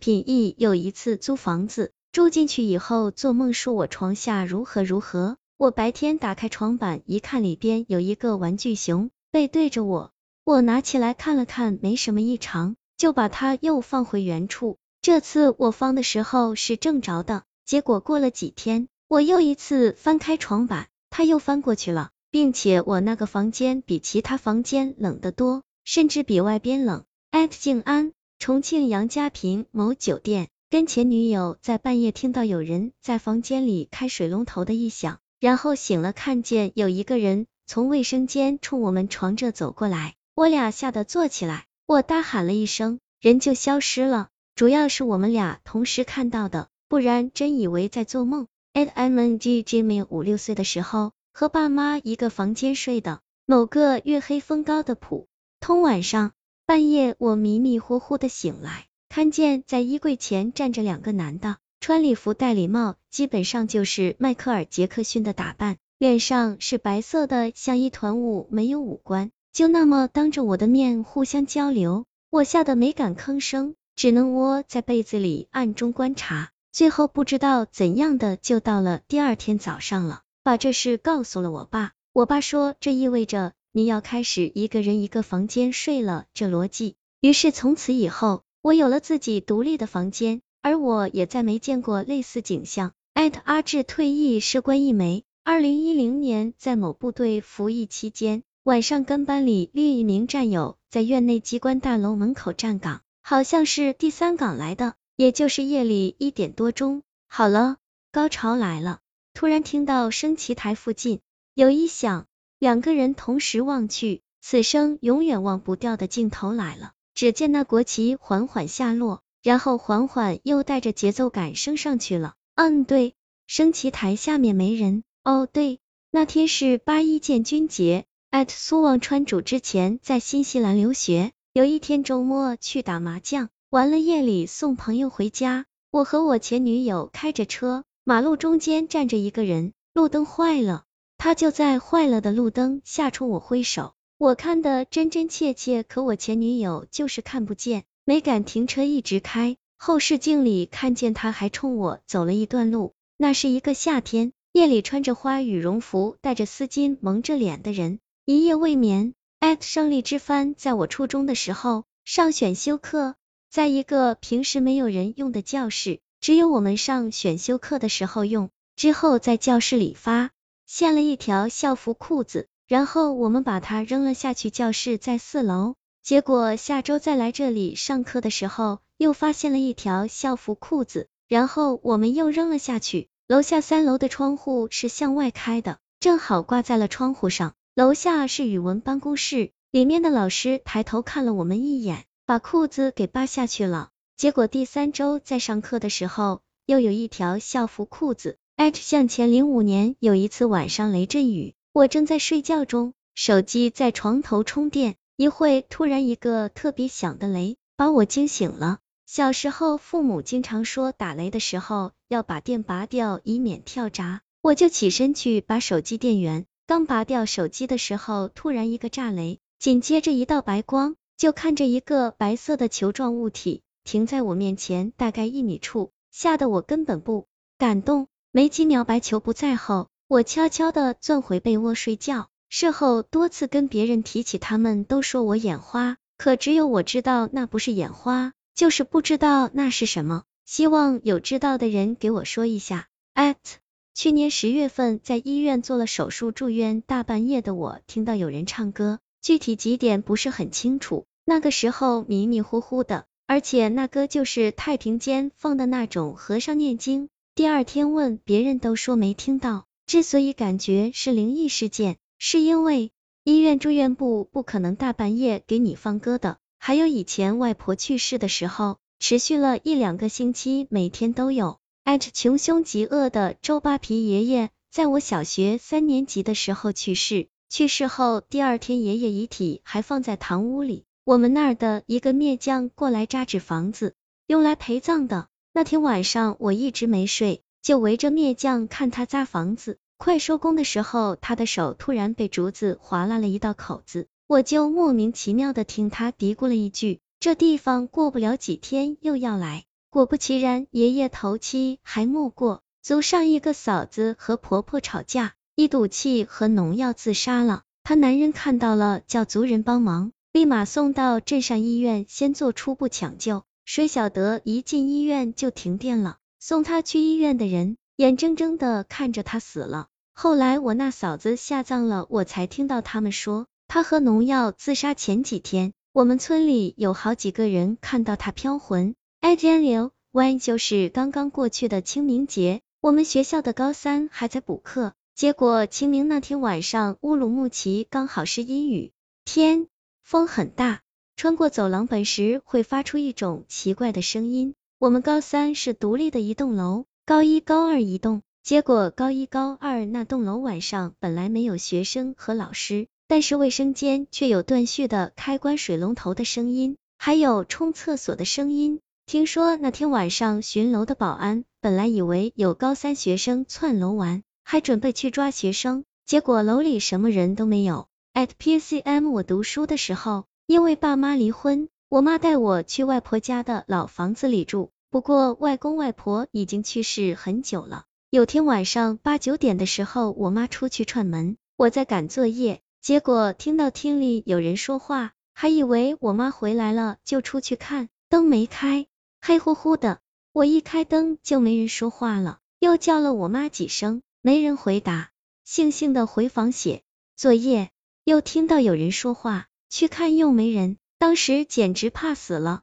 品义有一次租房子，住进去以后，做梦说我床下如何如何。我白天打开床板一看，里边有一个玩具熊背对着我，我拿起来看了看，没什么异常，就把它又放回原处。这次我放的时候是正着的，结果过了几天，我又一次翻开床板，它又翻过去了，并且我那个房间比其他房间冷得多，甚至比外边冷。艾特静安，重庆杨家坪某酒店，跟前女友在半夜听到有人在房间里开水龙头的异响。然后醒了，看见有一个人从卫生间冲我们床这走过来，我俩吓得坐起来，我大喊了一声，人就消失了。主要是我们俩同时看到的，不然真以为在做梦。at m n g Jimmy 五六岁的时候，和爸妈一个房间睡的。某个月黑风高的普通晚上，半夜我迷迷糊糊的醒来，看见在衣柜前站着两个男的。穿礼服戴礼帽，基本上就是迈克尔杰克逊的打扮，脸上是白色的，像一团雾，没有五官，就那么当着我的面互相交流，我吓得没敢吭声，只能窝在被子里暗中观察。最后不知道怎样的，就到了第二天早上了，把这事告诉了我爸，我爸说这意味着你要开始一个人一个房间睡了，这逻辑。于是从此以后，我有了自己独立的房间。而我也再没见过类似景象。艾特阿志退役士官一枚，二零一零年在某部队服役期间，晚上跟班里另一名战友在院内机关大楼门口站岗，好像是第三岗来的，也就是夜里一点多钟。好了，高潮来了，突然听到升旗台附近有一响，两个人同时望去，此生永远忘不掉的镜头来了。只见那国旗缓缓下落。然后缓缓又带着节奏感升上去了。嗯，对，升旗台下面没人。哦，对，那天是八一建军节。艾特苏望川主之前在新西兰留学，有一天周末去打麻将，完了夜里送朋友回家。我和我前女友开着车，马路中间站着一个人，路灯坏了，他就在坏了的路灯下冲我挥手，我看的真真切切，可我前女友就是看不见。没敢停车，一直开。后视镜里看见他还冲我走了一段路。那是一个夏天夜里，穿着花羽绒服，戴着丝巾，蒙着脸的人，一夜未眠。艾特胜利之帆，在我初中的时候上选修课，在一个平时没有人用的教室，只有我们上选修课的时候用。之后在教室里发现了一条校服裤子，然后我们把它扔了下去。教室在四楼。结果下周再来这里上课的时候，又发现了一条校服裤子，然后我们又扔了下去。楼下三楼的窗户是向外开的，正好挂在了窗户上。楼下是语文办公室，里面的老师抬头看了我们一眼，把裤子给扒下去了。结果第三周在上课的时候，又有一条校服裤子。艾特向前零五年有一次晚上雷阵雨，我正在睡觉中，手机在床头充电。一会突然一个特别响的雷把我惊醒了。小时候父母经常说打雷的时候要把电拔掉，以免跳闸。我就起身去把手机电源，刚拔掉手机的时候，突然一个炸雷，紧接着一道白光，就看着一个白色的球状物体停在我面前，大概一米处，吓得我根本不敢动。没几秒白球不在后，我悄悄的钻回被窝睡觉。事后多次跟别人提起，他们都说我眼花，可只有我知道那不是眼花，就是不知道那是什么。希望有知道的人给我说一下。at 去年十月份在医院做了手术住院，大半夜的我听到有人唱歌，具体几点不是很清楚，那个时候迷迷糊糊的，而且那歌就是太平间放的那种和尚念经。第二天问别人都说没听到。之所以感觉是灵异事件。是因为医院住院部不可能大半夜给你放歌的，还有以前外婆去世的时候，持续了一两个星期，每天都有。艾特穷凶极恶的周扒皮爷爷，在我小学三年级的时候去世，去世后第二天，爷爷遗体还放在堂屋里。我们那儿的一个篾匠过来扎纸房子，用来陪葬的。那天晚上我一直没睡，就围着灭匠看他扎房子。快收工的时候，他的手突然被竹子划拉了一道口子，我就莫名其妙的听他嘀咕了一句：“这地方过不了几天又要来。”果不其然，爷爷头七还没过，族上一个嫂子和婆婆吵架，一赌气和农药自杀了。他男人看到了，叫族人帮忙，立马送到镇上医院，先做初步抢救。谁晓得一进医院就停电了，送他去医院的人眼睁睁的看着他死了。后来我那嫂子下葬了，我才听到他们说，他喝农药自杀前几天，我们村里有好几个人看到他飘魂。哎，天流万就是刚刚过去的清明节，我们学校的高三还在补课，结果清明那天晚上乌鲁木齐刚好是阴雨天，风很大。穿过走廊本时会发出一种奇怪的声音。我们高三是独立的一栋楼，高一高二一栋。结果高一高二那栋楼晚上本来没有学生和老师，但是卫生间却有断续的开关水龙头的声音，还有冲厕所的声音。听说那天晚上巡楼的保安本来以为有高三学生窜楼玩，还准备去抓学生，结果楼里什么人都没有。at PCM 我读书的时候。因为爸妈离婚，我妈带我去外婆家的老房子里住。不过外公外婆已经去世很久了。有天晚上八九点的时候，我妈出去串门，我在赶作业，结果听到厅里有人说话，还以为我妈回来了，就出去看，灯没开，黑乎乎的。我一开灯就没人说话了，又叫了我妈几声，没人回答，悻悻的回房写作业，又听到有人说话。去看又没人，当时简直怕死了。